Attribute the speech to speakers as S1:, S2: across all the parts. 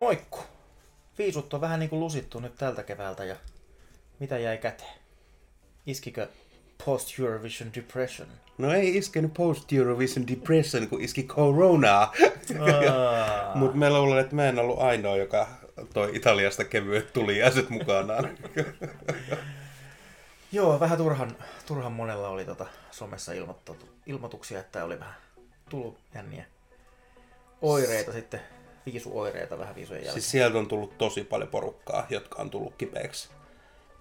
S1: Moikku! Viisut on vähän niin kuin lusittu nyt tältä keväältä ja mitä jäi käteen? Iskikö Post Eurovision Depression?
S2: No ei iskenyt Post Eurovision Depression, kun iski Corona. Mutta mä luulen, että mä en ollut ainoa, joka toi Italiasta kevyet tuliaiset mukanaan.
S1: Joo, vähän turhan, turhan monella oli tota somessa ilmoituksia, että oli vähän tullut jänniä oireita sitten, viisuoireita vähän viisujen jälkeen.
S2: Siis sieltä on tullut tosi paljon porukkaa, jotka on tullut kipeäksi.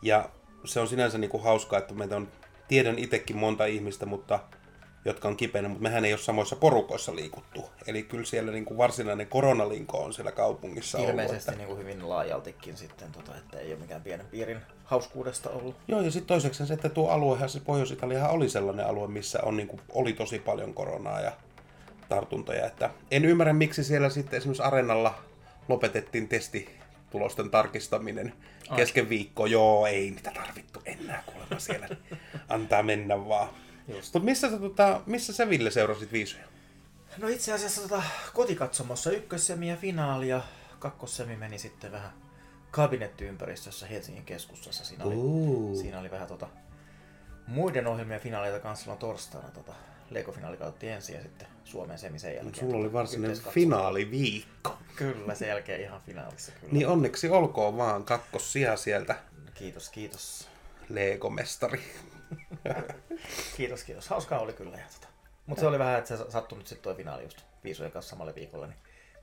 S2: Ja se on sinänsä niinku hauskaa, että meitä on, tiedän itsekin monta ihmistä, mutta jotka on kipeänä, mutta mehän ei ole samoissa porukoissa liikuttu. Eli kyllä siellä niin kuin varsinainen koronalinko on siellä kaupungissa
S1: Ilmeisesti
S2: ollut.
S1: niin kuin hyvin laajaltikin sitten, tota, että ei ole mikään pienen piirin hauskuudesta ollut.
S2: Joo, ja sitten toiseksi se, että tuo aluehan, se Pohjois-Italiahan oli sellainen alue, missä on, niin kuin, oli tosi paljon koronaa ja tartuntoja. Että en ymmärrä, miksi siellä sitten esimerkiksi Arenalla lopetettiin testitulosten tarkistaminen
S1: Ai.
S2: kesken viikkoa. Joo, ei niitä tarvittu enää kuulemma siellä. Antaa mennä vaan. Mutta missä, sä, tota, missä sä Ville seurasit viisuja?
S1: No itse asiassa tota, kotikatsomossa ykkössemi ja finaali ja kakkossemi meni sitten vähän kabinettiympäristössä Helsingin keskustassa. Siinä oli, siinä oli vähän tota, muiden ohjelmien finaaleita kanssa silloin torstaina. Tota, Lego-finaali kautta ensin ja sitten Suomen semi sen jälkeen.
S2: Sulla oli varsinainen finaaliviikko.
S1: Kyllä, sen jälkeen ihan finaalissa kyllä.
S2: Niin onneksi olkoon vaan kakkossija sieltä,
S1: Kiitos, kiitos.
S2: Lego-mestari.
S1: Kiitos, kiitos. Hauskaa oli kyllä. Ja tota. Mutta se oli vähän, että se sattui nyt sitten toi finaali just viisujen kanssa samalle viikolle, niin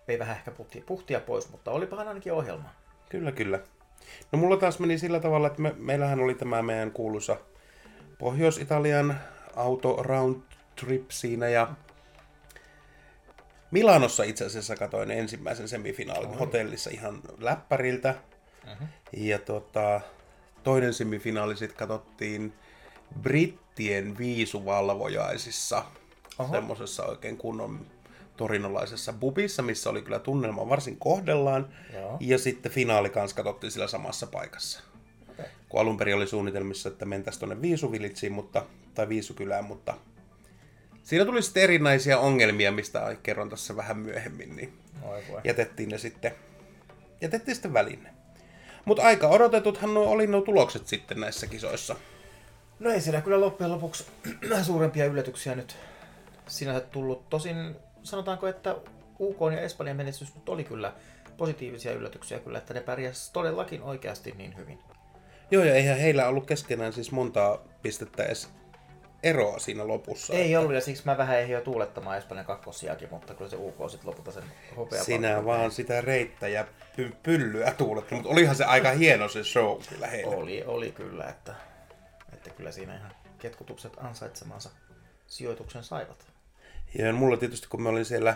S1: vei vähän ehkä puhtia, puhtia pois, mutta olipahan ainakin ohjelma.
S2: Kyllä, kyllä. No mulla taas meni sillä tavalla, että me, meillähän oli tämä meidän kuuluisa Pohjois-Italian auto round trip siinä ja Milanossa itse asiassa katoin ensimmäisen semifinaalin
S1: Oi.
S2: hotellissa ihan läppäriltä.
S1: Mhm.
S2: Ja tota, toinen semifinaali sitten katsottiin brittien viisuvalvojaisissa.
S1: Oho.
S2: Semmoisessa oikein kunnon torinolaisessa bubissa, missä oli kyllä tunnelma varsin kohdellaan.
S1: Joo.
S2: Ja sitten finaali kanssa katsottiin sillä samassa paikassa.
S1: Okei.
S2: Kun alun perin oli suunnitelmissa, että mentäisiin tuonne Viisuvilitsiin, mutta, tai Viisukylään, mutta siinä tuli sitten erinäisiä ongelmia, mistä kerron tässä vähän myöhemmin, niin
S1: Oi voi.
S2: jätettiin ne sitten, jätettiin sitten väline. Mutta aika odotetuthan nuo oli nuo tulokset sitten näissä kisoissa.
S1: No ei siellä kyllä loppujen lopuksi suurempia yllätyksiä nyt sinänsä tullut. Tosin sanotaanko, että UK ja Espanjan menestys nyt oli kyllä positiivisia yllätyksiä kyllä, että ne pärjäs todellakin oikeasti niin hyvin.
S2: Joo, ja eihän heillä ollut keskenään siis montaa pistettä edes eroa siinä lopussa.
S1: Ei ollut, ja siksi mä vähän ehdin jo tuulettamaan Espanjan kakkossiakin, mutta kyllä se UK sitten lopulta sen hopea
S2: Sinä vaan sitä reittä ja py- pyllyä tuuletta, mutta olihan se aika hieno se show kyllä heillä.
S1: Oli, oli kyllä, että, että kyllä siinä ihan ketkutukset ansaitsemansa sijoituksen saivat.
S2: Ja mulla tietysti, kun mä olin siellä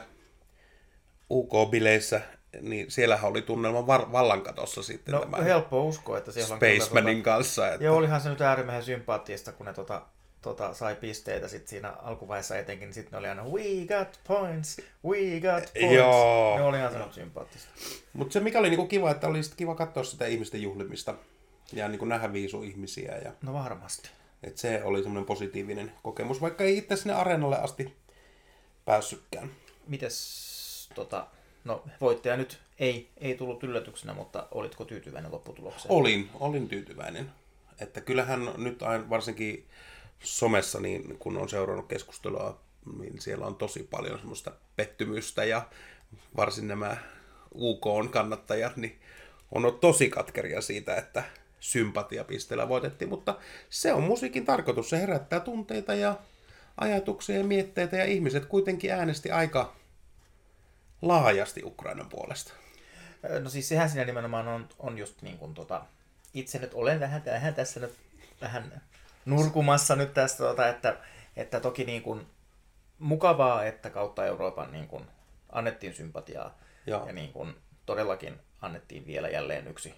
S2: UK-bileissä, niin siellähän oli tunnelma var- vallankatossa sitten
S1: No
S2: tämän
S1: helppo uskoa, että siellä on
S2: Spacemanin kanssa. Että...
S1: Joo, olihan se nyt äärimmäisen sympaattista, kun ne tota, tota, sai pisteitä sit siinä alkuvaiheessa etenkin, niin sitten ne oli aina we got points, we got points.
S2: Joo.
S1: Ne oli ihan nyt sympaattista.
S2: Mutta se mikä oli niinku kiva, että oli sit kiva katsoa sitä ihmisten juhlimista ja niinku nähdä viisu ihmisiä. Ja,
S1: No varmasti.
S2: et se oli semmoinen positiivinen kokemus, vaikka ei itse sinne areenalle asti päässytkään.
S1: Mites, tota, no voittaja nyt ei, ei tullut yllätyksenä, mutta olitko tyytyväinen lopputulokseen?
S2: Olin, olin tyytyväinen. Että kyllähän nyt varsinkin somessa, niin kun on seurannut keskustelua, niin siellä on tosi paljon semmoista pettymystä ja varsin nämä UK-kannattajat, niin on ollut tosi katkeria siitä, että sympatiapisteellä voitettiin, mutta se on musiikin tarkoitus. Se herättää tunteita ja ajatuksia ja mietteitä ja ihmiset kuitenkin äänesti aika laajasti Ukrainan puolesta.
S1: No siis sehän siinä nimenomaan on, on just niin kuin tota, itse nyt olen vähän, vähän tässä nyt vähän nurkumassa nyt tästä, tota, että, että toki niin kuin mukavaa, että kautta Euroopan niin kuin annettiin sympatiaa
S2: Joo.
S1: ja niin kuin todellakin annettiin vielä jälleen yksi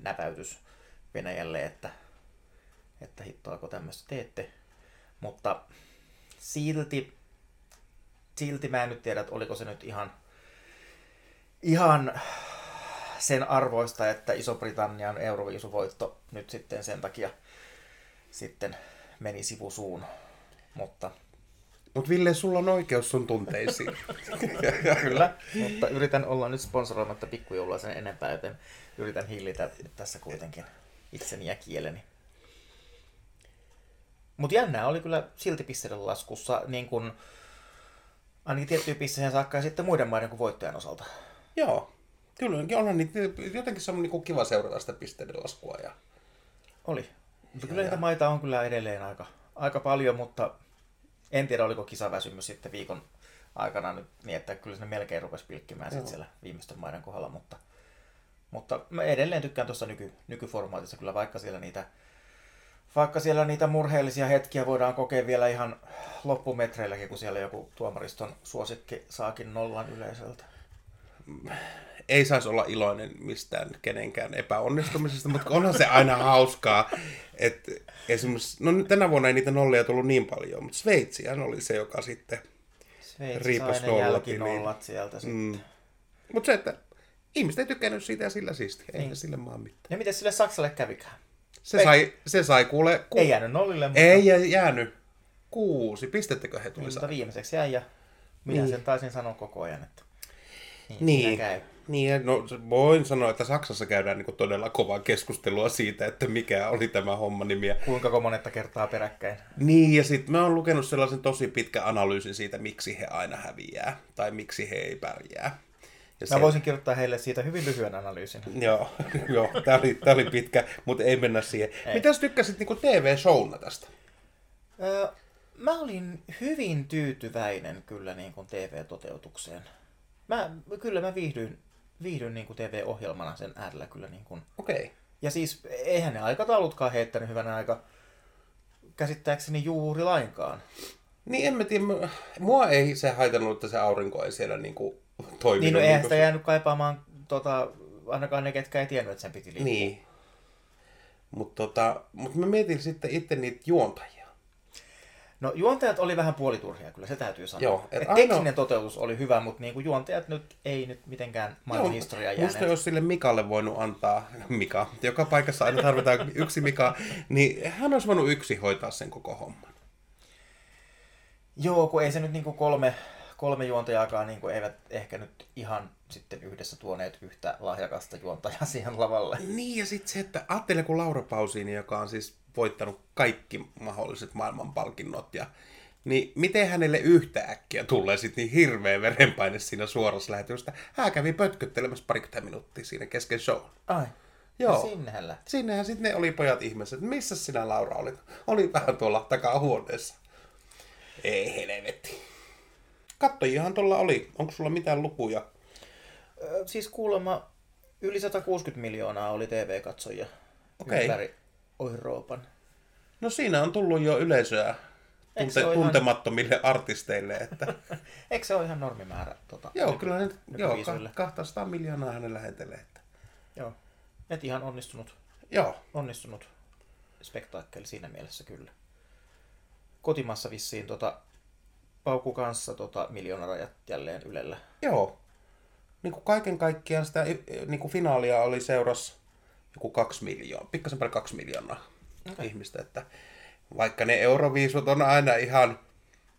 S1: näpäytys Venäjälle, että, että hittoako tämmöistä teette. Mutta silti, silti mä en nyt tiedä, että oliko se nyt ihan, ihan sen arvoista, että Iso-Britannian Euroviisuvoitto nyt sitten sen takia sitten meni sivusuun. Mutta
S2: Mutta Ville, sulla on oikeus sun tunteisiin.
S1: Kyllä, mutta yritän olla nyt sponsoroimatta pikkujoulua sen enempää, joten yritän hillitä tässä kuitenkin itseni ja kieleni. Mutta jännää oli kyllä silti pisteiden laskussa, niin kun, ainakin tiettyyn pisteeseen saakka ja sitten muiden maiden kuin voittajan osalta.
S2: Joo, kyllä onhan niitä, jotenkin se on niinku kiva seurata sitä pisteiden laskua. Ja...
S1: Oli. Mutta kyllä niitä maita on kyllä edelleen aika, aika paljon, mutta en tiedä oliko kisaväsymys sitten viikon aikana nyt niin, että kyllä se melkein rupesi pilkkimään sitten siellä viimeisten maiden kohdalla, mutta, mutta mä edelleen tykkään tuossa nyky, nykyformaatissa kyllä, vaikka siellä niitä vaikka siellä niitä murheellisia hetkiä voidaan kokea vielä ihan loppumetreilläkin, kun siellä joku tuomariston suosikki saakin nollan yleisöltä.
S2: Ei saisi olla iloinen mistään kenenkään epäonnistumisesta, mutta onhan se aina hauskaa. Että esimerkiksi, no tänä vuonna ei niitä nollia tullut niin paljon, mutta Sveitsihän oli se, joka sitten
S1: Sveitsi riipas ne jälkinollat sieltä mm. sitten.
S2: Mutta se, että ihmiset ei tykännyt siitä ja sillä siistiä, ei niin. sille maan mitään.
S1: Ja miten sille Saksalle kävikään?
S2: Se, sai, se sai kuule...
S1: Ku... Ei jäänyt nollille, mutta...
S2: Ei jäänyt. Kuusi. Pistettekö he tuli
S1: Mutta viimeiseksi jäi ja minä niin. sen taisin sanoa koko ajan, että
S2: niin, niin. käy. Niin, no voin sanoa, että Saksassa käydään niin todella kovaa keskustelua siitä, että mikä oli tämä homma nimi.
S1: Kuinka monetta kertaa peräkkäin.
S2: Niin, ja sitten mä oon lukenut sellaisen tosi pitkä analyysin siitä, miksi he aina häviää, tai miksi he ei pärjää.
S1: Ja Mä se... voisin kirjoittaa heille siitä hyvin lyhyen analyysin.
S2: joo, joo tämä oli, tää oli pitkä, mutta ei mennä siihen. Ei. Mitä sä tykkäsit niin TV-showna tästä?
S1: Öö, mä olin hyvin tyytyväinen kyllä niin kuin TV-toteutukseen. Mä, kyllä mä viihdyin, viihdyin niin kuin TV-ohjelmana sen äärellä kyllä. Niin kuin.
S2: Okei. Okay.
S1: Ja siis eihän ne aikataulutkaan heittänyt hyvänä aika käsittääkseni juuri lainkaan.
S2: Niin en mä tiedä, mua ei se haitannut, että se aurinko ei siellä niin kuin toiminut.
S1: Niin, no eihän niin sitä se... jäänyt kaipaamaan tota, ainakaan ne, ketkä ei tiennyt, että sen piti liikkua.
S2: Niin. Mutta tota, mut mä mietin sitten itse niitä juontajia.
S1: No juontajat oli vähän puoliturhia, kyllä se täytyy sanoa. Joo, et et aino... tekninen toteutus oli hyvä, mutta niinku juontajat nyt ei nyt mitenkään maailman historiaa jääneet.
S2: Musta jos sille Mikalle voinut antaa, Mika, joka paikassa aina tarvitaan yksi Mika, niin hän olisi voinut yksi hoitaa sen koko homman.
S1: Joo, kun ei se nyt niinku kolme, kolme juontajaakaan niin kuin eivät ehkä nyt ihan sitten yhdessä tuoneet yhtä lahjakasta juontajaa siihen lavalle.
S2: Niin ja sitten se, että ajattelen kun Laura Pausini, joka on siis voittanut kaikki mahdolliset maailmanpalkinnot ja niin miten hänelle yhtäkkiä tulee sitten niin hirveä verenpaine siinä suorassa lähetystä? Hän kävi pötköttelemässä parikymmentä minuuttia siinä kesken show.
S1: Ai. Joo. sinnehän lähti.
S2: Sinnehän sitten ne oli pojat ihmiset. Missä sinä Laura olit? Oli vähän tuolla takahuoneessa. Ei helvetti. Kattojihan tuolla oli. Onko sulla mitään lukuja?
S1: Öö, siis kuulemma yli 160 miljoonaa oli TV-katsojia okay. ympäri Euroopan.
S2: No siinä on tullut jo yleisöä tunte, tuntemattomille ihan... artisteille. Että...
S1: Eikö se ole ihan normimäärä? Tota,
S2: joo, kyllä ne, joo, 200 miljoonaa hänen lähetelee. Että...
S1: Joo, et ihan onnistunut.
S2: Joo.
S1: Onnistunut spektaakkeli siinä mielessä kyllä. Kotimassa vissiin tota, paukku kanssa tota, miljoonarajat jälleen Ylellä.
S2: Joo. Niin kuin kaiken kaikkiaan sitä niin kuin finaalia oli seurassa joku kaksi miljoonaa, pikkasen paljon kaksi miljoonaa okay. ihmistä. Että vaikka ne euroviisut on aina ihan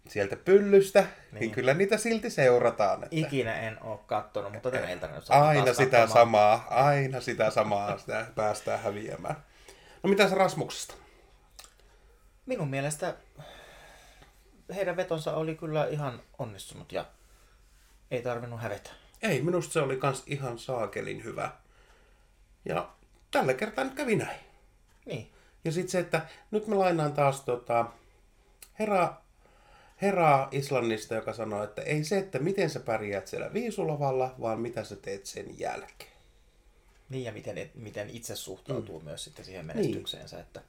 S2: sieltä pyllystä, niin, niin kyllä niitä silti seurataan. Että...
S1: Ikinä en ole kattonut, mutta tänä iltana
S2: Aina sitä katsomaan. samaa, aina sitä samaa sitä päästään häviämään. No mitä se Rasmuksesta?
S1: Minun mielestä heidän vetonsa oli kyllä ihan onnistunut ja ei tarvinnut hävetä.
S2: Ei, minusta se oli kans ihan saakelin hyvä. Ja tällä kertaa nyt kävi näin.
S1: Niin.
S2: Ja sitten se, että nyt mä lainaan taas tota, herra, herra Islannista, joka sanoo, että ei se, että miten sä pärjäät siellä viisulavalla, vaan mitä sä teet sen jälkeen.
S1: Niin, ja miten, miten itse suhtautuu mm. myös sitten siihen menestykseensä, niin. että,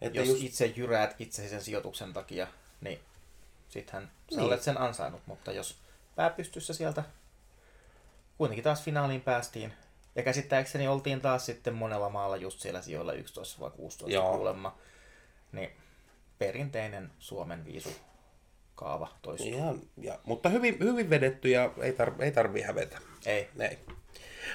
S1: että jos just... itse jyräät itse sen sijoituksen takia, niin sittenhän sä niin. olet sen ansainnut, mutta jos pääpystyssä sieltä kuitenkin taas finaaliin päästiin, ja käsittääkseni oltiin taas sitten monella maalla just siellä sijoilla 11 vai 16 Joo. kuulemma, niin perinteinen Suomen viisu kaava toistuu.
S2: Ihan, ja, mutta hyvin, hyvin vedetty ja ei, tar, ei tarvii hävetä.
S1: Ei.
S2: ei.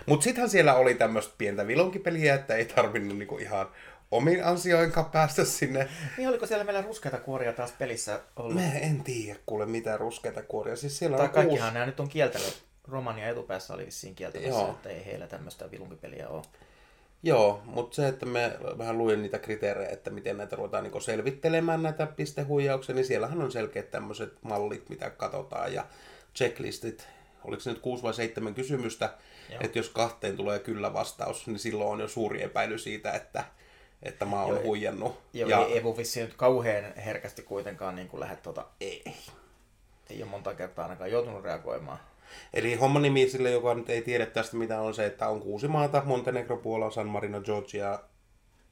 S2: Mutta sittenhän siellä oli tämmöistä pientä vilonkipeliä, että ei tarvinnut niinku ihan omin ansioinkaan päästä sinne.
S1: Niin oliko siellä meillä ruskeita kuoria taas pelissä ollut?
S2: Mä en tiedä kuule mitään ruskeita kuoria. Siis siellä
S1: tai
S2: on
S1: kaikkihan
S2: kuusi...
S1: nämä nyt on kieltänyt. Romania etupäässä oli vissiin kieltämässä,
S2: Joo.
S1: että ei heillä tämmöistä vilunkipeliä ole.
S2: Joo, mutta se, että me vähän luin niitä kriteerejä, että miten näitä ruvetaan niin selvittelemään näitä pistehuijauksia, niin siellähän on selkeät tämmöiset mallit, mitä katsotaan ja checklistit. Oliko se nyt kuusi vai seitsemän kysymystä,
S1: Joo.
S2: että jos kahteen tulee kyllä vastaus, niin silloin on jo suuri epäily siitä, että, että mä oon huijannut.
S1: Joo,
S2: ja,
S1: ei Evu vissiin nyt kauhean herkästi kuitenkaan niin lähde tuota, ei. Ei ole monta kertaa ainakaan joutunut reagoimaan.
S2: Eli homman nimi sille, joka nyt ei tiedä tästä mitä on se, että on kuusi maata, Montenegro, Puola, San Marino, Georgia,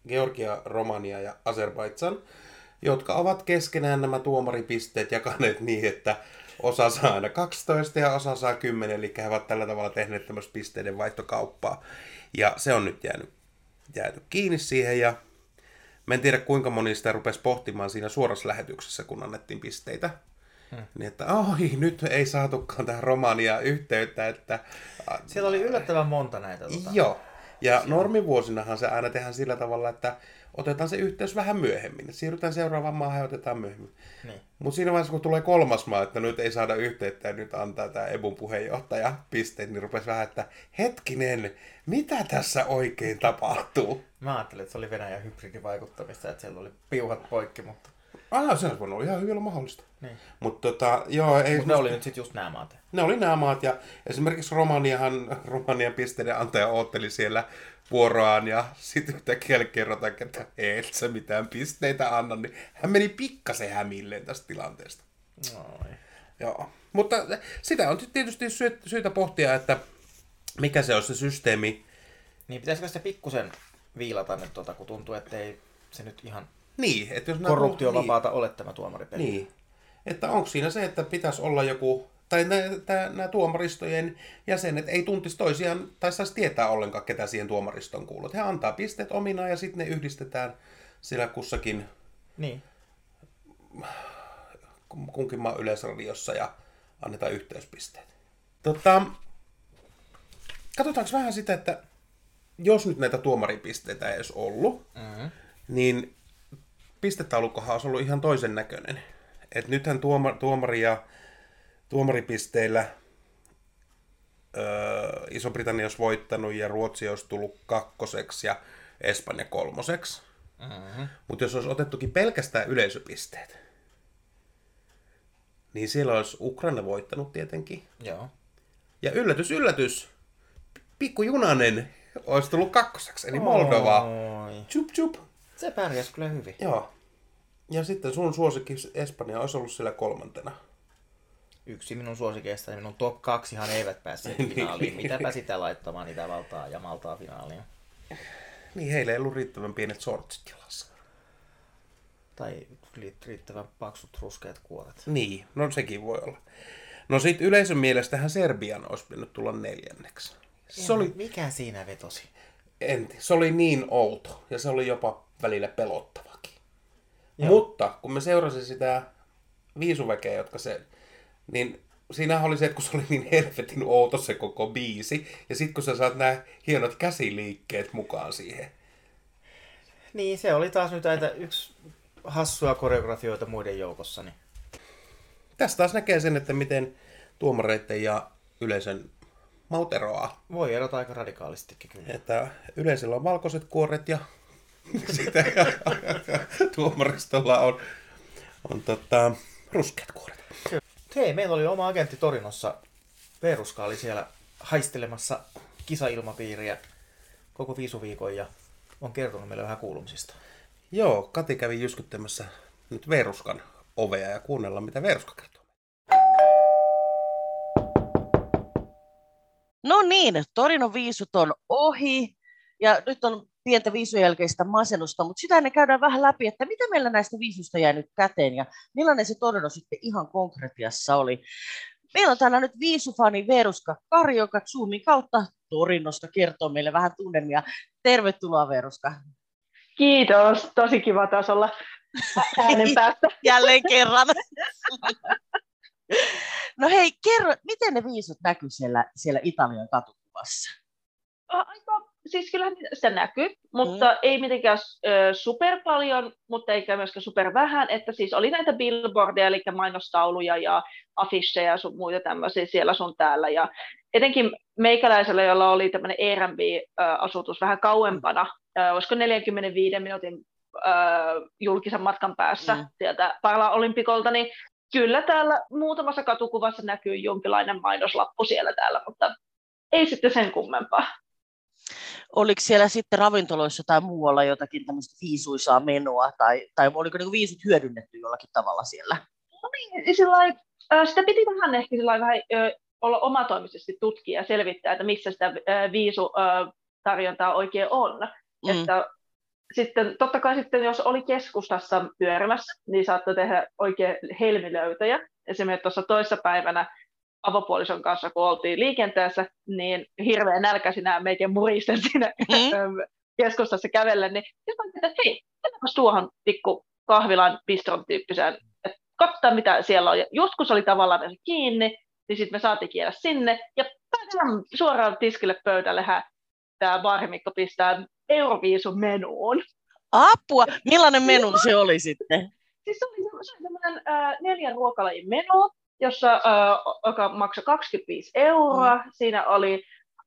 S2: Georgia, Romania ja Azerbaidsan, jotka ovat keskenään nämä tuomaripisteet jakaneet niin, että osa saa aina 12 ja osa saa 10, eli he ovat tällä tavalla tehneet tämmöistä pisteiden vaihtokauppaa. Ja se on nyt jäänyt, jäänyt kiinni siihen ja mä en tiedä kuinka moni sitä rupesi pohtimaan siinä suorassa lähetyksessä, kun annettiin pisteitä. Hmm. Niin että oi, nyt ei saatukaan tähän Romania yhteyttä, että...
S1: Siellä oli yllättävän monta näitä. Tuota.
S2: Joo. Ja normivuosinahan se aina tehdään sillä tavalla, että otetaan se yhteys vähän myöhemmin. Siirrytään seuraavaan maahan ja otetaan myöhemmin.
S1: Niin.
S2: Mutta siinä vaiheessa, kun tulee kolmas maa, että nyt ei saada yhteyttä ja nyt antaa tämä EBUn puheenjohtaja pisteet, niin rupesi vähän, että hetkinen, mitä tässä oikein tapahtuu?
S1: Mä ajattelin, että se oli Venäjän hybridivaikuttamista, että siellä oli piuhat poikki, mutta
S2: Ah, se olisi voinut olla ihan hyvin olla mahdollista.
S1: niin.
S2: Mutta tota, joo, ei...
S1: Mut ne oli nyt sitten just nämä maat.
S2: Ne oli nämä maat ja esimerkiksi Romaniahan, Romanian pisteiden antaja ootteli siellä vuoroaan ja sitten yhtäkkiä kerrotaan, että et sä mitään pisteitä anna, niin hän meni pikkasen hämilleen tästä tilanteesta.
S1: Noin.
S2: Joo. Mutta sitä on tietysti sy- syytä pohtia, että mikä se on se systeemi.
S1: Niin pitäisikö sitä pikkusen viilata nyt, tuota, kun tuntuu, että ei se nyt ihan
S2: Niin, että jos
S1: korruptiovapaata ole tämä tuomaripeli.
S2: Niin. Että onko siinä se, että pitäisi olla joku, tai nämä tuomaristojen jäsenet ei tuntisi toisiaan, tai saisi tietää ollenkaan, ketä siihen tuomaristoon kuuluu. He antaa pisteet ominaan ja sitten ne yhdistetään siellä kussakin
S1: niin.
S2: kunkin maan yleisradiossa ja annetaan yhteyspisteet. Tota, katsotaanko vähän sitä, että jos nyt näitä tuomaripisteitä ei olisi ollut,
S1: Mm-hmm.
S2: niin pistetaulukkohan olisi ollut ihan toisen näköinen. Et nythän tuoma, tuomari ja tuomaripisteillä öö, Iso-Britannia olisi voittanut ja Ruotsi olisi tullut kakkoseksi ja Espanja kolmoseksi.
S1: Mm-hmm.
S2: Mutta jos olisi otettukin pelkästään yleisöpisteet, niin siellä olisi Ukraina voittanut tietenkin.
S1: Joo.
S2: Ja yllätys, yllätys, pikkujunanen olisi tullut kakkoseksi, eli Moldova.
S1: Oi.
S2: Chup chup.
S1: Se pärjäsi kyllä hyvin.
S2: Joo. Ja sitten sun suosikki Espanja olisi ollut siellä kolmantena.
S1: Yksi minun suosikeista ja minun top kaksihan eivät päässeet finaaliin. Mitäpä sitä laittamaan Itävaltaa ja Maltaa finaaliin.
S2: Niin heillä ei ollut riittävän pienet sortsit jalassa.
S1: Tai riittävän paksut ruskeat kuoret.
S2: Niin, no sekin voi olla. No sit yleisön mielestähän Serbian olisi pitänyt tulla neljänneksi. Se oli,
S1: Mikä siinä vetosi?
S2: en, se oli niin outo ja se oli jopa välillä pelottavakin.
S1: Joo.
S2: Mutta kun me seurasin sitä viisuväkeä, jotka se, niin siinähän oli se, että kun se oli niin helvetin outo se koko biisi, ja sitten kun sä saat nämä hienot käsiliikkeet mukaan siihen.
S1: Niin, se oli taas nyt näitä yksi hassua koreografioita muiden joukossa. Niin.
S2: Tästä taas näkee sen, että miten tuomareiden ja yleisön maut eroaa.
S1: Voi erota aika radikaalistikin kyllä.
S2: Että yleisöllä on valkoiset kuoret ja sitä tuomaristolla on, on tota, ruskeat kuoret.
S1: Hei, meillä oli oma agentti Torinossa. Peruska oli siellä haistelemassa kisailmapiiriä koko viisuviikon ja on kertonut meille vähän kuulumisista.
S2: Joo, Kati kävi jyskyttämässä nyt Veruskan ovea ja kuunnellaan, mitä Veruska kertoo.
S3: No niin, Torinon viisut on ohi ja nyt on pientä viisun jälkeistä masennusta, mutta sitä ennen käydään vähän läpi, että mitä meillä näistä viisusta jäi nyt käteen ja millainen se Torino sitten ihan konkretiassa oli. Meillä on täällä nyt viisufani Veruska Kari, joka Zoomin kautta Torinosta kertoo meille vähän tunnelmia. Tervetuloa Veruska.
S4: Kiitos, tosi kiva taas olla äänen päästä.
S3: Jälleen kerran. No hei, kerro, miten ne viisut näkyy siellä, siellä Italian katukuvassa?
S4: Aika siis kyllähän se näkyy, mutta mm. ei mitenkään super paljon, mutta eikä myöskään super vähän, että siis oli näitä billboardeja, eli mainostauluja ja afisseja ja sun muita tämmöisiä siellä sun täällä, ja etenkin meikäläisellä, jolla oli tämmöinen Airbnb-asutus vähän kauempana, ö, olisiko 45 minuutin julkisen matkan päässä mm. sieltä Parla-olympikolta, niin kyllä täällä muutamassa katukuvassa näkyy jonkinlainen mainoslappu siellä täällä, mutta ei sitten sen kummempaa.
S3: Oliko siellä sitten ravintoloissa tai muualla jotakin tämmöistä viisuisaa menoa, tai, tai oliko niin viisut hyödynnetty jollakin tavalla siellä?
S4: No niin, sillain, sitä piti vähän ehkä sillain, vähän olla omatoimisesti tutkia ja selvittää, että missä sitä viisutarjontaa oikein on. Mm. Että sitten totta kai sitten, jos oli keskustassa pyörimässä, niin saattoi tehdä oikein helmilöytöjä. Esimerkiksi tuossa toissa päivänä avopuolison kanssa, kun oltiin liikenteessä, niin hirveän nälkäisin nämä meidän muristen siinä mm. keskustassa kävellä, niin sitten että hei, mennäänpäs tuohon pikku kahvilan bistron tyyppiseen, että katsotaan mitä siellä on. Ja se oli tavallaan se kiinni, niin sitten me saatiin kiedä sinne, ja suoraan tiskille pöydälle tämä baarimikko pistää Euroviisun menuun.
S3: Apua! Millainen menu se oli sitten?
S4: Siis se oli, se oli semmoinen äh, neljän ruokalajin menu, jossa, äh, joka maksoi 25 euroa. Mm. Siinä oli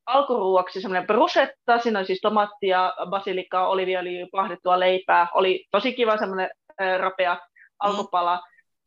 S4: alkuruoksi semmoinen bruschetta, siinä oli siis tomattia, basilikkaa, oliviöljyä, pahdettua leipää. Oli tosi kiva semmoinen äh, rapea mm. alkupala.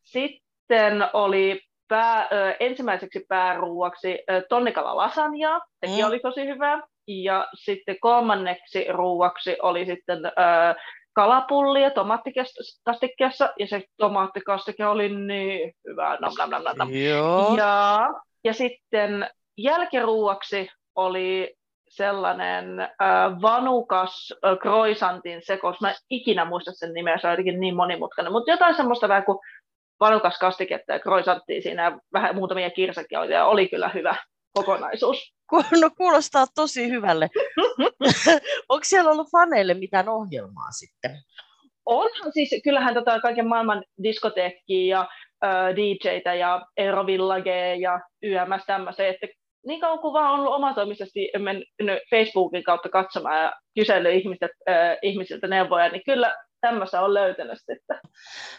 S4: Sitten oli pää, äh, ensimmäiseksi pääruuaksi äh, tonnikala lasagna, sekin mm. oli tosi hyvä. Ja sitten kolmanneksi ruuaksi oli sitten äh, kalapullia tomaattikastikkeessa, ja se tomaattikastike oli niin hyvä. Nam, nam, nam.
S3: Joo.
S4: Ja, ja sitten jälkiruuaksi oli sellainen äh, vanukas äh, croissantin sekos. Mä ikinä muista sen nimeä, se on jotenkin niin monimutkainen, mutta jotain semmoista vähän kuin vanukas kastiketta ja croissanttia siinä, vähän muutamia kirsakin oli, ja oli kyllä hyvä kokonaisuus.
S3: No kuulostaa tosi hyvälle. Onko siellä ollut faneille mitään ohjelmaa sitten?
S4: Onhan siis, kyllähän tota kaiken maailman diskoteekkiä ja äh, DJtä ja Eurovillage ja YMS tämmöisiä, että niin kauan kuin vaan on ollut omatoimisesti mennyt Facebookin kautta katsomaan ja kysellyt ihmiset, äh, ihmisiltä neuvoja, niin kyllä tämmöistä on löytänyt sitten.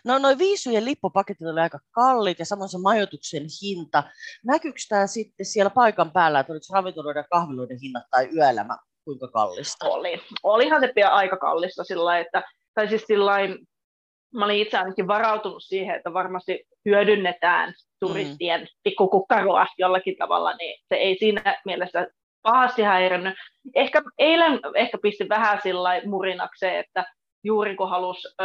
S3: No noin viisujen lippupaketit oli aika kalliit ja samoin se majoituksen hinta. Näkyykö tämä sitten siellä paikan päällä, että oliko ravintoloiden kahviloiden hinnat tai yöelämä kuinka kallista?
S4: Oli. Olihan se pian aika kallista sillä että, tai siis sillain, mä olin itse ainakin varautunut siihen, että varmasti hyödynnetään turistien mm. pikkukukkaroa jollakin tavalla, niin se ei siinä mielessä pahasti häirinnyt. Ehkä eilen ehkä pisti vähän sillä murinakseen, että juuri kun halusi ö,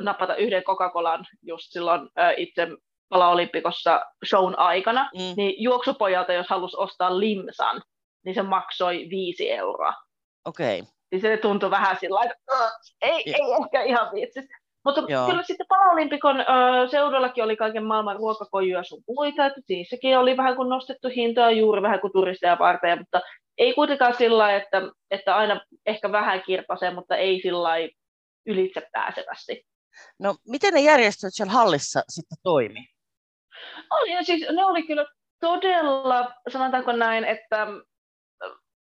S4: napata yhden Coca-Colan just silloin ö, itse palaolimpikossa shown aikana, mm. niin juoksupojalta, jos halusi ostaa limsan, niin se maksoi viisi euroa.
S3: Okei. Okay.
S4: Niin se tuntui vähän sillä että ei, ei ehkä ihan viitsis. Mutta Joo. kyllä sitten Palaolimpikon ö, seudullakin oli kaiken maailman ruokakojuja sun muita, että siissäkin oli vähän kuin nostettu hintoja juuri vähän kuin turisteja varten, mutta ei kuitenkaan sillä että, että aina ehkä vähän kirpasee, mutta ei sillä ylitse pääsevästi.
S3: No, miten ne järjestöt siellä hallissa sitten toimi?
S4: Oli, siis ne oli kyllä todella, sanotaanko näin, että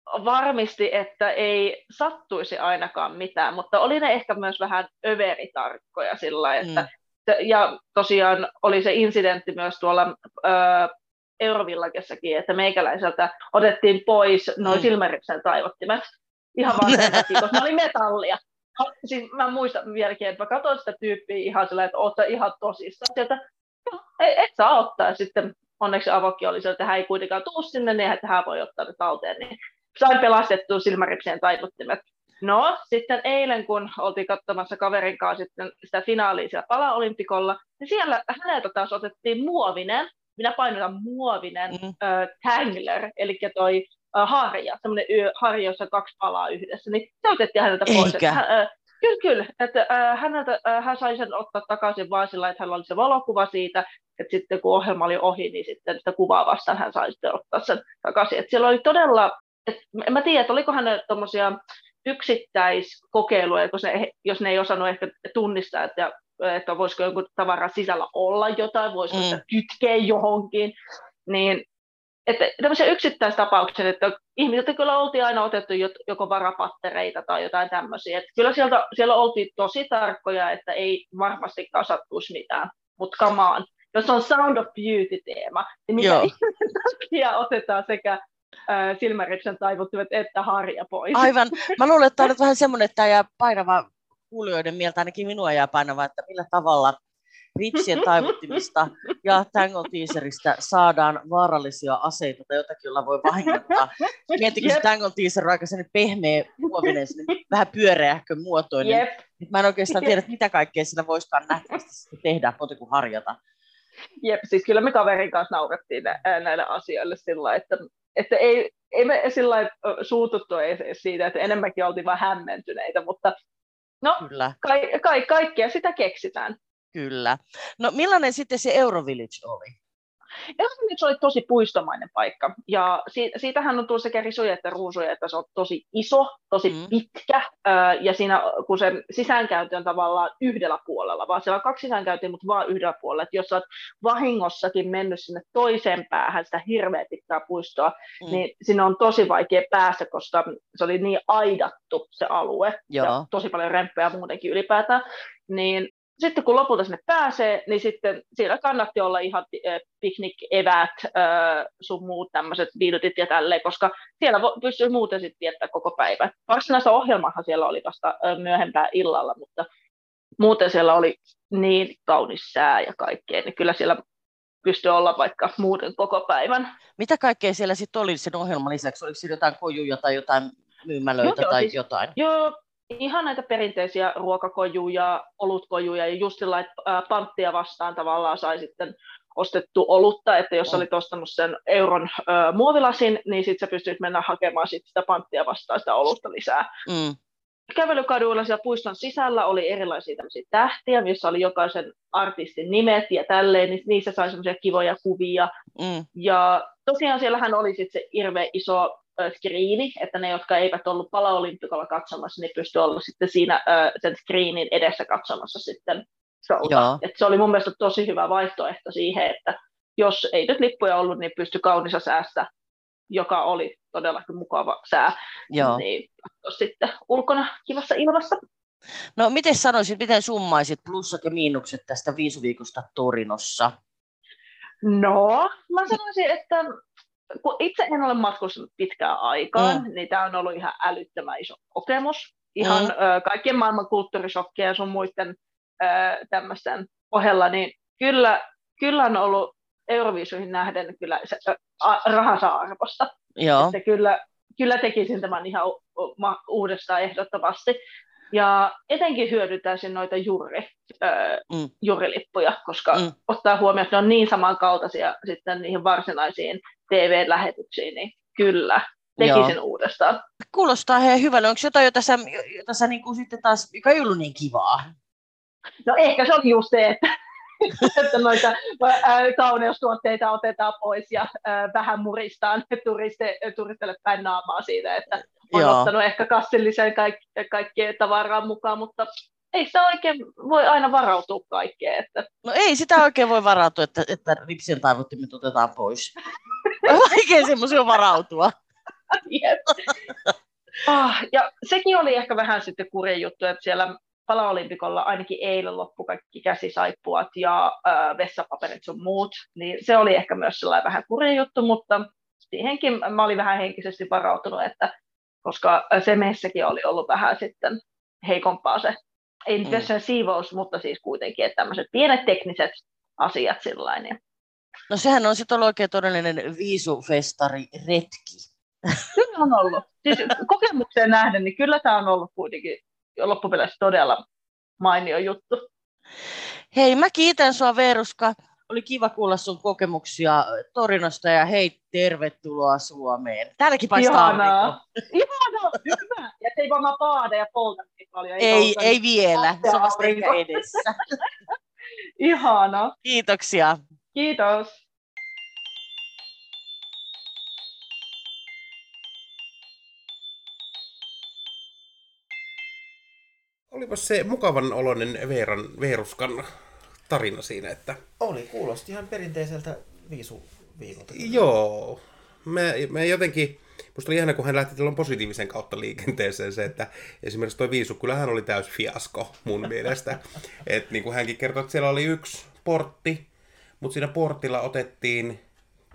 S4: varmisti, että ei sattuisi ainakaan mitään, mutta oli ne ehkä myös vähän överitarkkoja sillä että mm. Ja tosiaan oli se incidentti myös tuolla ö, Eurovillagessakin, että meikäläiseltä otettiin pois noin mm. taivottimet ihan vaan sen takia, koska ne oli metallia siis mä muistan vieläkin, että mä katsoin sitä tyyppiä ihan sillä, että oot ihan tosissaan. Sieltä, no, et saa ottaa. Sitten onneksi avokki oli että hän ei kuitenkaan tuu sinne, niin että hän voi ottaa ne talteen. Niin sain pelastettua silmäripsien taivuttimet. No, sitten eilen, kun oltiin katsomassa kaverin kanssa sitten sitä finaalia siellä palaolimpikolla, niin siellä häneltä taas otettiin muovinen, minä painotan muovinen mm. äh, tangler, eli toi harja, semmoinen harja, jossa kaksi palaa yhdessä, niin se otettiin häneltä pois. Eikä. Että, äh, kyllä, kyllä. Että, äh, häneltä, äh, hän sai sen ottaa takaisin vain sillä, että hänellä oli se valokuva siitä, että sitten kun ohjelma oli ohi, niin sitten sitä kuvaa vastaan hän sai sitten ottaa sen takaisin. Että siellä oli todella, et, en mä tiedä, että oliko hänellä tuommoisia yksittäiskokeiluja, jos ne, jos ne ei osannut ehkä tunnistaa, että että voisiko jonkun tavaran sisällä olla jotain, voisiko mm. sitä kytkeä johonkin, niin että tämmöisiä yksittäistapauksia, että ihmisiltä kyllä oltiin aina otettu joko varapattereita tai jotain tämmöisiä. Että kyllä sieltä, siellä oltiin tosi tarkkoja, että ei varmasti kasattuisi mitään. Mutta kamaan, jos on Sound of Beauty-teema, niin mitä takia otetaan sekä äh, silmäriksen taivuttimet että harja pois?
S3: Aivan. Mä luulen, että tämä on vähän semmoinen, että tämä jää painava kuulijoiden mieltä, ainakin minua jää painava, että millä tavalla ripsien taivuttimista ja Tangle teaserista saadaan vaarallisia aseita tai jotakin, jolla voi vahingoittaa. Miettikö se Tangle teaser on aika pehmeä, muovinen, vähän pyöreähkö muotoinen. Yep. Mä en oikeastaan tiedä, mitä kaikkea sillä voisikaan nähtävästi tehdä, muuta kuin harjata.
S4: Jep, siis kyllä me kaverin kanssa naurettiin näille asioille sillä että, että ei, ei me sillä suututtu siitä, että enemmänkin oltiin vain hämmentyneitä, mutta no, kyllä. Ka- ka- kaikkea sitä keksitään.
S3: Kyllä. No millainen sitten se Eurovillage oli?
S4: Eurovillage oli tosi puistomainen paikka. Ja siitä, siitähän on tullut sekä risuja että ruusuja, että se on tosi iso, tosi mm. pitkä. Ja siinä, kun se sisäänkäynti on tavallaan yhdellä puolella, vaan siellä on kaksi sisäänkäyntiä, mutta vaan yhdellä puolella. Että jos olet vahingossakin mennyt sinne toiseen päähän sitä hirveä pitkää puistoa, mm. niin sinne on tosi vaikea päästä, koska se oli niin aidattu se alue. Joo. Ja tosi paljon remppejä muutenkin ylipäätään. Niin sitten kun lopulta sinne pääsee, niin sitten siellä kannatti olla ihan eh, piknik-evät, sun muut tämmöiset viidutit ja tälleen, koska siellä pystyy muuten sitten viettää koko päivän. Varsinaista ohjelmahan siellä oli vasta myöhempää illalla, mutta muuten siellä oli niin kaunis sää ja kaikkea, niin kyllä siellä pystyy olla vaikka muuten koko päivän.
S3: Mitä kaikkea siellä sitten oli sen ohjelman lisäksi? Oliko siellä jotain kojuja tai jotain myymälöitä joo, tai siis, jotain?
S4: Joo, ihan näitä perinteisiä ruokakojuja, olutkojuja ja just sillä, että panttia vastaan tavallaan sai sitten ostettu olutta, että jos mm. olit ostanut sen euron ö, muovilasin, niin sitten sä pystyt mennä hakemaan sit sitä panttia vastaan sitä olutta lisää. Mm. Kävelykaduilla siellä puiston sisällä oli erilaisia tähtiä, missä oli jokaisen artistin nimet ja tälleen, niin niissä sai semmoisia kivoja kuvia. Mm. Ja tosiaan siellähän oli sitten se hirveä iso screeni, että ne, jotka eivät ollut palaolimpikolla katsomassa, niin pysty olla sitten siinä sen screenin edessä katsomassa sitten showta. Et se oli mun mielestä tosi hyvä vaihtoehto siihen, että jos ei nyt lippuja ollut, niin pysty kaunissa säästä, joka oli todellakin mukava sää, Joo. niin sitten ulkona kivassa ilmassa.
S3: No miten sanoisit, miten summaisit plussat ja miinukset tästä viisuviikosta Torinossa?
S4: No, mä sanoisin, että kun itse en ole matkustanut pitkään aikaan, mm. niin tämä on ollut ihan älyttömän iso kokemus. Ihan mm. ö, kaikkien maailman kulttuurisokkeja ja sun muiden ö, tämmöisten ohella, niin kyllä, kyllä on ollut Euroviisuihin nähden kyllä se, a, rahansa arvosta. Joo. Että kyllä, kyllä tekisin tämän ihan u, u, uudestaan ehdottomasti. Ja etenkin hyödytäisin noita juuri, ö, mm. jurilippuja, koska mm. ottaa huomioon, että ne on niin samankaltaisia sitten niihin varsinaisiin TV-lähetyksiin, niin kyllä, tekisin Joo. uudestaan.
S3: Kuulostaa he hyvälle. Onko jotain, jota sä, jota sä niin kuin sitten taas, mikä ei ollut niin kivaa?
S4: No ehkä se on just se, että, että noita kauneustuotteita otetaan pois ja vähän muristaan turiste, turistille päin naamaa siitä, että on Joo. ottanut ehkä kassilliseen kaik, kaikkien tavaraa mukaan, mutta ei sitä oikein voi aina varautua kaikkeen. Että...
S3: No ei sitä oikein voi varautua, että, että ripsien taivuttimet otetaan pois. Vaikea semmoisia varautua.
S4: Yep. Ah, ja sekin oli ehkä vähän sitten kurja juttu, että siellä palaolimpikolla ainakin eilen loppu kaikki käsisaippuat ja äh, vessapaperit sun muut, niin se oli ehkä myös sellainen vähän kurja juttu, mutta siihenkin mä olin vähän henkisesti varautunut, että koska se messäkin oli ollut vähän sitten heikompaa se, ei nyt mm. siivous, mutta siis kuitenkin, että tämmöiset pienet tekniset asiat sillä niin
S3: No sehän on sitten ollut oikein todellinen viisufestari retki.
S4: Kyllä on ollut. Siis kokemukseen nähden, niin kyllä tämä on ollut kuitenkin loppupeleissä todella mainio juttu.
S3: Hei, mä kiitän sua Veruska. Oli kiva kuulla sun kokemuksia Torinosta ja hei, tervetuloa Suomeen. Täälläkin paistaa
S4: Ihanaa. Ihanaa, hyvä. Ja ei vaan paada ja polta niin paljon.
S3: Ei, ei, ei vielä, se on vasta edessä.
S4: Ihanaa.
S3: Kiitoksia.
S4: Kiitos.
S2: Olipa se mukavan oloinen Veeran, Veeruskan tarina siinä, että...
S1: Oli, kuulosti ihan perinteiseltä viisuviikolta.
S2: Joo, me, me jotenkin, musta oli ihana, kun hän lähti tällä positiivisen kautta liikenteeseen se, että esimerkiksi toi viisu, kyllähän oli täys fiasko mun mielestä. että niin kuin hänkin kertoi, että siellä oli yksi portti, mutta siinä portilla otettiin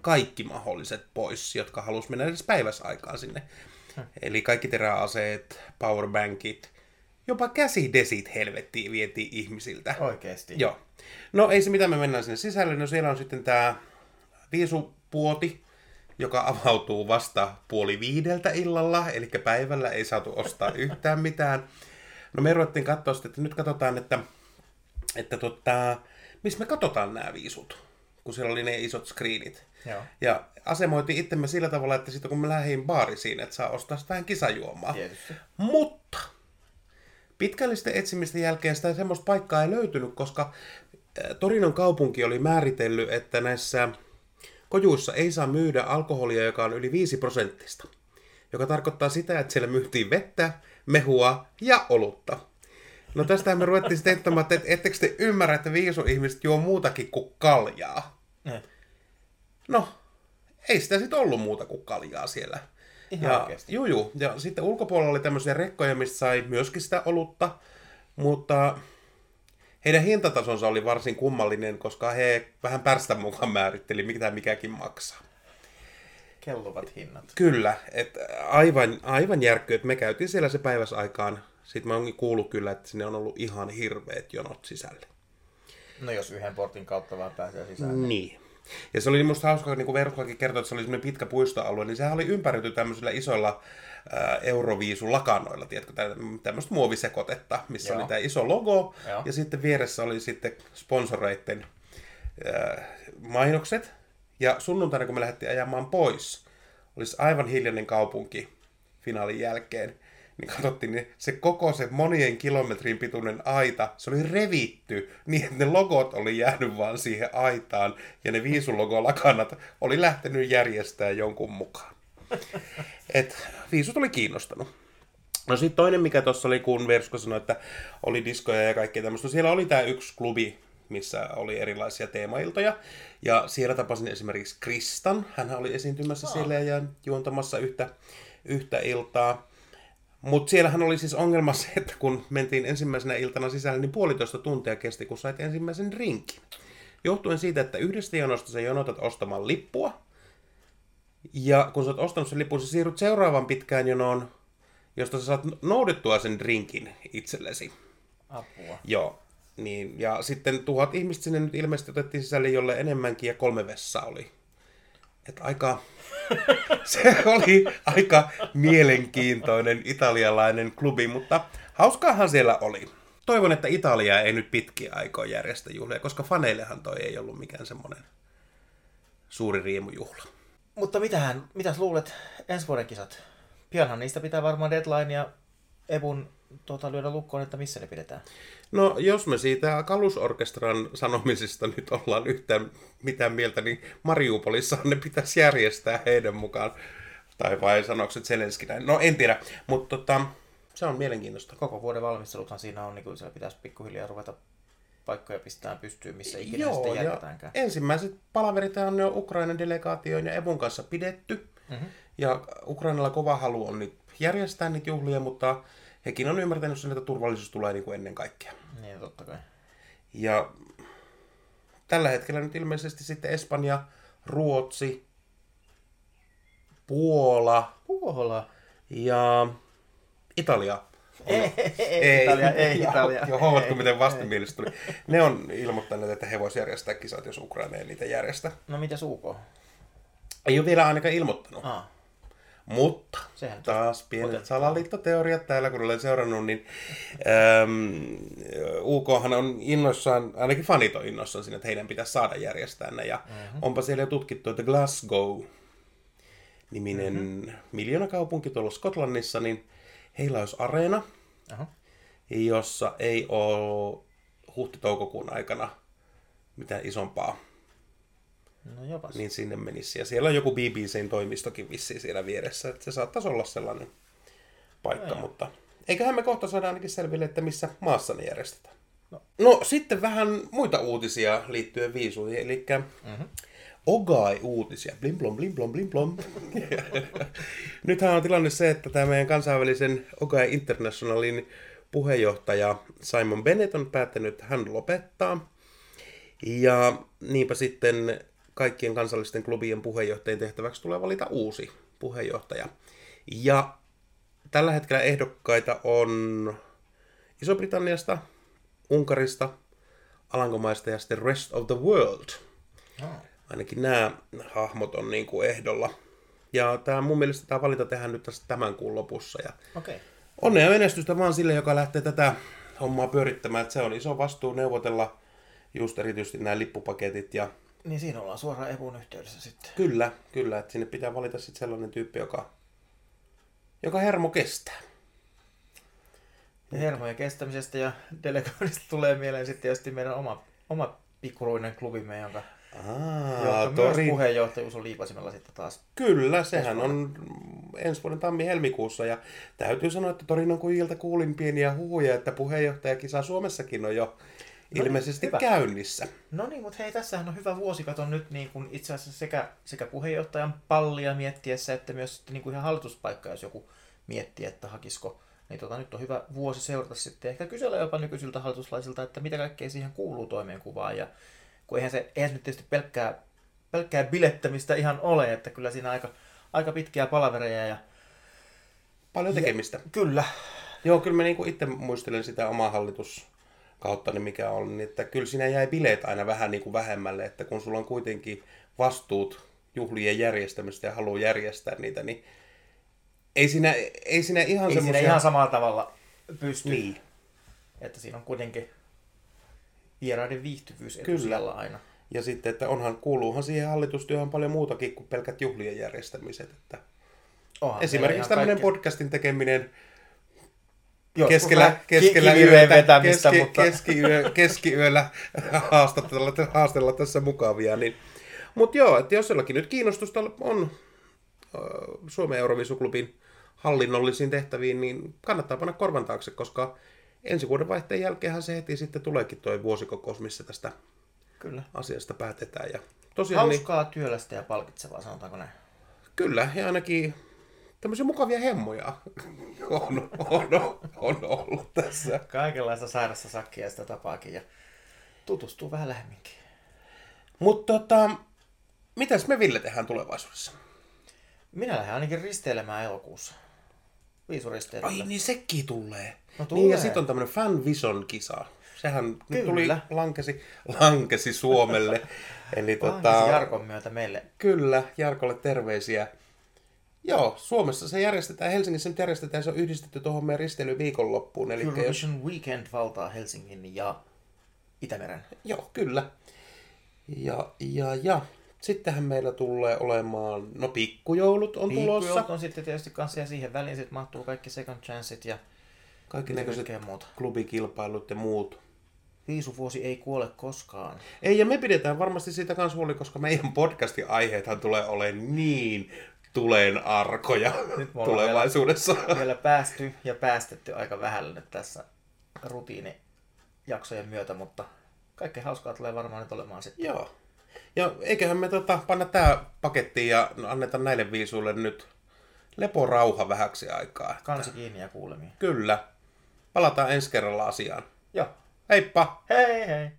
S2: kaikki mahdolliset pois, jotka halus mennä edes päiväsaikaan sinne. Eli kaikki teräaseet, powerbankit, jopa käsidesit helvettiin vietiin ihmisiltä.
S1: Oikeesti.
S2: Joo. No ei se mitä me mennään sinne sisälle. No siellä on sitten tämä viisupuoti, joka avautuu vasta puoli viideltä illalla, eli päivällä ei saatu ostaa yhtään mitään. No me ruvettiin katsoa sitten, että nyt katsotaan, että, että tota, missä me katsotaan nämä viisut, kun siellä oli ne isot screenit.
S1: Joo.
S2: Ja asemoitiin itsemme sillä tavalla, että sitten kun mä lähdin baarisiin, että saa ostaa sitä vähän kisajuomaa.
S1: Tietysti.
S2: Mutta pitkällisten etsimisten jälkeen sitä semmoista paikkaa ei löytynyt, koska Torinon kaupunki oli määritellyt, että näissä kojuissa ei saa myydä alkoholia, joka on yli 5 prosenttista. Joka tarkoittaa sitä, että siellä myytiin vettä, mehua ja olutta. No tästä me ruvettiin sitten että ettekö te ymmärrä, että viisu-ihmiset juo muutakin kuin kaljaa.
S1: Ne.
S2: No, ei sitä sitten ollut muuta kuin kaljaa siellä.
S1: Ihan
S2: ja,
S1: oikeesti?
S2: juu, juu. Ja sitten ulkopuolella oli tämmöisiä rekkoja, mistä sai myöskin sitä olutta, mutta heidän hintatasonsa oli varsin kummallinen, koska he vähän pärstä mukaan määritteli, mitä mikäkin maksaa.
S1: Kelluvat hinnat.
S2: Kyllä, että aivan, aivan järkky, että me käytiin siellä se päiväsaikaan. Sitten mä oonkin kuullut kyllä, että sinne on ollut ihan hirveät jonot sisälle.
S1: No jos yhden portin kautta vaan pääsee sisään.
S2: Niin. Ja se oli musta hauska, niin kuin Verkkoakin kertoi, että se oli semmoinen pitkä puistoalue, niin sehän oli ympäröity tämmöisillä isoilla ää, Euroviisu-lakanoilla, tiedätkö, tä- tämmöistä muovisekotetta, missä
S1: Joo.
S2: oli tämä iso logo,
S1: Joo.
S2: ja sitten vieressä oli sitten sponsoreiden ää, mainokset. Ja sunnuntaina, kun me lähdettiin ajamaan pois, olisi aivan hiljainen kaupunki finaalin jälkeen, niin katsottiin, niin se koko se monien kilometrin pituinen aita, se oli revitty niin, että ne logot oli jäänyt vaan siihen aitaan, ja ne viisulogolakanat oli lähtenyt järjestää jonkun mukaan. Et viisut oli kiinnostanut. No sitten toinen, mikä tuossa oli, kun Versko sanoi, että oli diskoja ja kaikkea tämmöistä. No siellä oli tämä yksi klubi, missä oli erilaisia teemailtoja. Ja siellä tapasin esimerkiksi Kristan. Hän oli esiintymässä siellä ja juontamassa yhtä, yhtä iltaa. Mutta siellähän oli siis ongelma se, että kun mentiin ensimmäisenä iltana sisälle, niin puolitoista tuntia kesti, kun sait ensimmäisen rinkin. Johtuen siitä, että yhdestä jonosta sä jonotat ostamaan lippua. Ja kun sä oot ostanut sen lipun, sä siirryt seuraavan pitkään jonoon, josta sä saat noudettua sen drinkin itsellesi.
S1: Apua.
S2: Joo. Niin, ja sitten tuhat ihmistä sinne nyt ilmeisesti otettiin sisälle, jolle enemmänkin ja kolme vessaa oli. Et aika... Se oli aika mielenkiintoinen italialainen klubi, mutta hauskaahan siellä oli. Toivon, että Italia ei nyt pitkiä aikoja järjestä juhlia, koska faneillehan toi ei ollut mikään semmoinen suuri riemujuhla.
S1: Mutta mitähän, mitäs luulet ensi vuoden kisat? Pianhan niistä pitää varmaan deadline ja Ebun tota, lyödä lukkoon, että missä ne pidetään.
S2: No, jos me siitä Kalusorkestran sanomisista nyt ollaan yhtään mitään mieltä, niin Mariupolissa ne pitäisi järjestää heidän mukaan. Tai vai sanoiko se Zelenski näin? No, en tiedä. Mutta tota, se on mielenkiintoista.
S1: Koko vuoden valmisteluthan siinä on, niin kuin siellä pitäisi pikkuhiljaa ruveta paikkoja pistää pystyyn, missä ikinä Joo, sitten
S2: ja
S1: järjestetäänkään.
S2: ensimmäiset palaverit on jo Ukrainan delegaation ja Evun kanssa pidetty.
S1: Mhm.
S2: Ja Ukrainalla kova halu on nyt järjestää niitä juhlia, mutta hekin on ymmärtänyt sen, että turvallisuus tulee niin kuin ennen kaikkea.
S1: Niin, totta kai.
S2: Ja tällä hetkellä nyt ilmeisesti sitten Espanja, Ruotsi, Puola
S1: Puola.
S2: ja Italia.
S1: Ei, ei, Italia, ei Italia.
S2: Joo, huomatko miten vastenmielistä tuli. Ne on ilmoittaneet, että he voisivat järjestää kisat, jos Ukraina ei niitä järjestä.
S1: No mitä suuko?
S2: Ei ole vielä ainakaan ilmoittanut.
S1: Ah,
S2: Mutta
S1: sehän
S2: taas pienet
S1: Otetaan.
S2: salaliittoteoriat täällä, kun olen seurannut, niin äm, UKhan on innoissaan, ainakin fanit on innoissaan siinä, että heidän pitäisi saada järjestää ne. Ja mm-hmm. onpa siellä jo tutkittu, että Glasgow, niminen mm-hmm. miljoonakaupunki tuolla Skotlannissa, niin heillä olisi areena,
S1: Aha.
S2: jossa ei ole huhti-toukokuun aikana mitään isompaa
S1: No jopas.
S2: niin sinne menisi. Ja siellä on joku BBCn toimistokin vissiin siellä vieressä, että se saattaisi olla sellainen paikka,
S1: No
S2: mutta eiköhän me kohta saada ainakin selville, että missä maassa ne järjestetään.
S1: No.
S2: No. sitten vähän muita uutisia liittyen viisuihin, eli
S1: Mhm.
S2: Ogai-uutisia. Blim blom, blim blom, blim blom. Nythän on tilanne se, että tämä meidän kansainvälisen Ogai Internationalin puheenjohtaja Simon Bennett on päättänyt, että hän lopettaa. Ja niinpä sitten kaikkien kansallisten klubien puheenjohtajien tehtäväksi tulee valita uusi puheenjohtaja. Ja tällä hetkellä ehdokkaita on Iso-Britanniasta, Unkarista, Alankomaista ja sitten Rest of the World.
S1: Oh.
S2: Ainakin nämä hahmot on niin kuin ehdolla. Ja tämä mun mielestä tämä valinta tehdään nyt tässä tämän kuun lopussa. Ja.
S1: Okay.
S2: onnea menestystä vaan sille, joka lähtee tätä hommaa pyörittämään. Että se on iso vastuu neuvotella just erityisesti nämä lippupaketit. Ja
S1: Niin siinä ollaan suoraan Evun yhteydessä sitten.
S2: kyllä, kyllä, että sinne pitää valita sitten sellainen tyyppi, joka, joka hermo kestää.
S1: Ja hermojen kestämisestä ja delegoinnista tulee mieleen sitten tietysti meidän oma, oma pikkuruinen klubimme, jonka,
S2: Aa,
S1: jonka myös
S2: tori,
S1: puheenjohtajuus on liipasimella sitten taas.
S2: Kyllä, sehän on ensi vuoden tammi-helmikuussa ja täytyy sanoa, että Torinon kujilta kuulin pieniä huhuja, että puheenjohtajakisa Suomessakin on jo
S1: niin,
S2: ilmeisesti
S1: hyvä.
S2: käynnissä.
S1: No niin, mutta hei, tässähän on hyvä vuosikato nyt niin kuin itse asiassa sekä, sekä puheenjohtajan pallia miettiessä, että myös sitten niin kuin ihan hallituspaikka, jos joku miettii, että hakisiko. Niin tota, nyt on hyvä vuosi seurata sitten, ehkä kysellä jopa nykyisiltä hallituslaisilta, että mitä kaikkea siihen kuuluu toimenkuvaan. Ja kun eihän se, eihän se nyt tietysti pelkkää, pelkkää bilettämistä ihan ole, että kyllä siinä aika, aika pitkiä palavereja ja
S2: Paljon tekemistä.
S1: kyllä,
S2: Joo, kyllä mä niinku itse muistelen sitä omaa hallituskautta, niin mikä on, niin että kyllä siinä jäi bileet aina vähän niinku vähemmälle, että kun sulla on kuitenkin vastuut juhlien järjestämistä ja haluaa järjestää niitä, niin ei siinä, ei siinä ihan
S1: ei siinä
S2: semmoisia...
S1: ihan samalla tavalla pysty.
S2: Niin.
S1: Että siinä on kuitenkin vieraiden viihtyvyys
S2: Kyllä.
S1: etusijalla aina.
S2: Ja sitten, että onhan, kuuluuhan siihen hallitustyöhön paljon muutakin kuin pelkät juhlien järjestämiset. Että
S1: Onhan
S2: esimerkiksi tämmöinen
S1: kaikkea-
S2: podcastin tekeminen
S1: Joskus
S2: keskellä, keskellä
S1: ki-
S2: yötä,
S1: vetämistä,
S2: keski,
S1: mutta...
S2: keskiyö, keskiyöllä haastatella, haastella tässä mukavia. Niin. Mutta joo, että jos jollakin nyt kiinnostusta on Suomen Euroviisuklubin hallinnollisiin tehtäviin, niin kannattaa panna korvan taakse, koska ensi vuoden vaihteen jälkeenhän se heti sitten tuleekin tuo vuosikokous, missä tästä
S1: Kyllä.
S2: asiasta päätetään. Ja tosiaan niin,
S1: Hauskaa, työlästä ja palkitsevaa, sanotaanko näin.
S2: kyllä, ja ainakin tämmöisiä mukavia hemmoja on, on, on ollut tässä.
S1: Kaikenlaista sairasta sakkia sitä tapaakin ja tutustuu vähän lähemminkin.
S2: Mutta tota, mitäs me Ville tehdään tulevaisuudessa?
S1: Minä lähden ainakin risteilemään elokuussa. Viisuristeilyllä.
S2: Ai niin sekin tulee.
S1: No
S2: Niin ja
S1: tulee.
S2: sitten on tämmöinen Fan Vision-kisa. Sehän nyt
S1: Kyllä.
S2: tuli, lankesi, lankesi Suomelle. Eli
S1: Tota...
S2: tota,
S1: Jarkon myötä meille.
S2: kyllä, Jarkolle terveisiä. Joo, Suomessa se järjestetään, Helsingissä nyt järjestetään, se on yhdistetty tuohon meidän risteilyviikonloppuun. Eli jos,
S1: Eurovision Weekend valtaa Helsingin ja Itämeren.
S2: joo, kyllä. Ja, ja, ja. Sittenhän meillä tulee olemaan, no pikkujoulut on tulossa.
S1: Pikkujoulut on sitten tietysti kanssa ja siihen väliin sitten mahtuu kaikki second chanceit ja
S2: Kaikki näköiset
S1: muuta.
S2: klubikilpailut ja muut.
S1: Viisuvuosi ei kuole koskaan.
S2: Ei, ja me pidetään varmasti siitä kanssa huoli, koska meidän podcastin aiheethan tulee olemaan niin tuleen arkoja
S1: Nyt me
S2: tulevaisuudessa.
S1: Vielä päästy ja päästetty aika vähälle nyt tässä rutiinijaksojen myötä, mutta kaikkea hauskaa tulee varmaan nyt olemaan sitten.
S2: Joo. Ja eiköhän me tota, panna tää pakettiin ja anneta näille viisuille nyt leporauha vähäksi aikaa. Että
S1: Kansi kiinni ja kuulemiin.
S2: Kyllä. Palataan ensi kerralla asiaan.
S1: Joo.
S2: Heippa!
S1: Hei hei!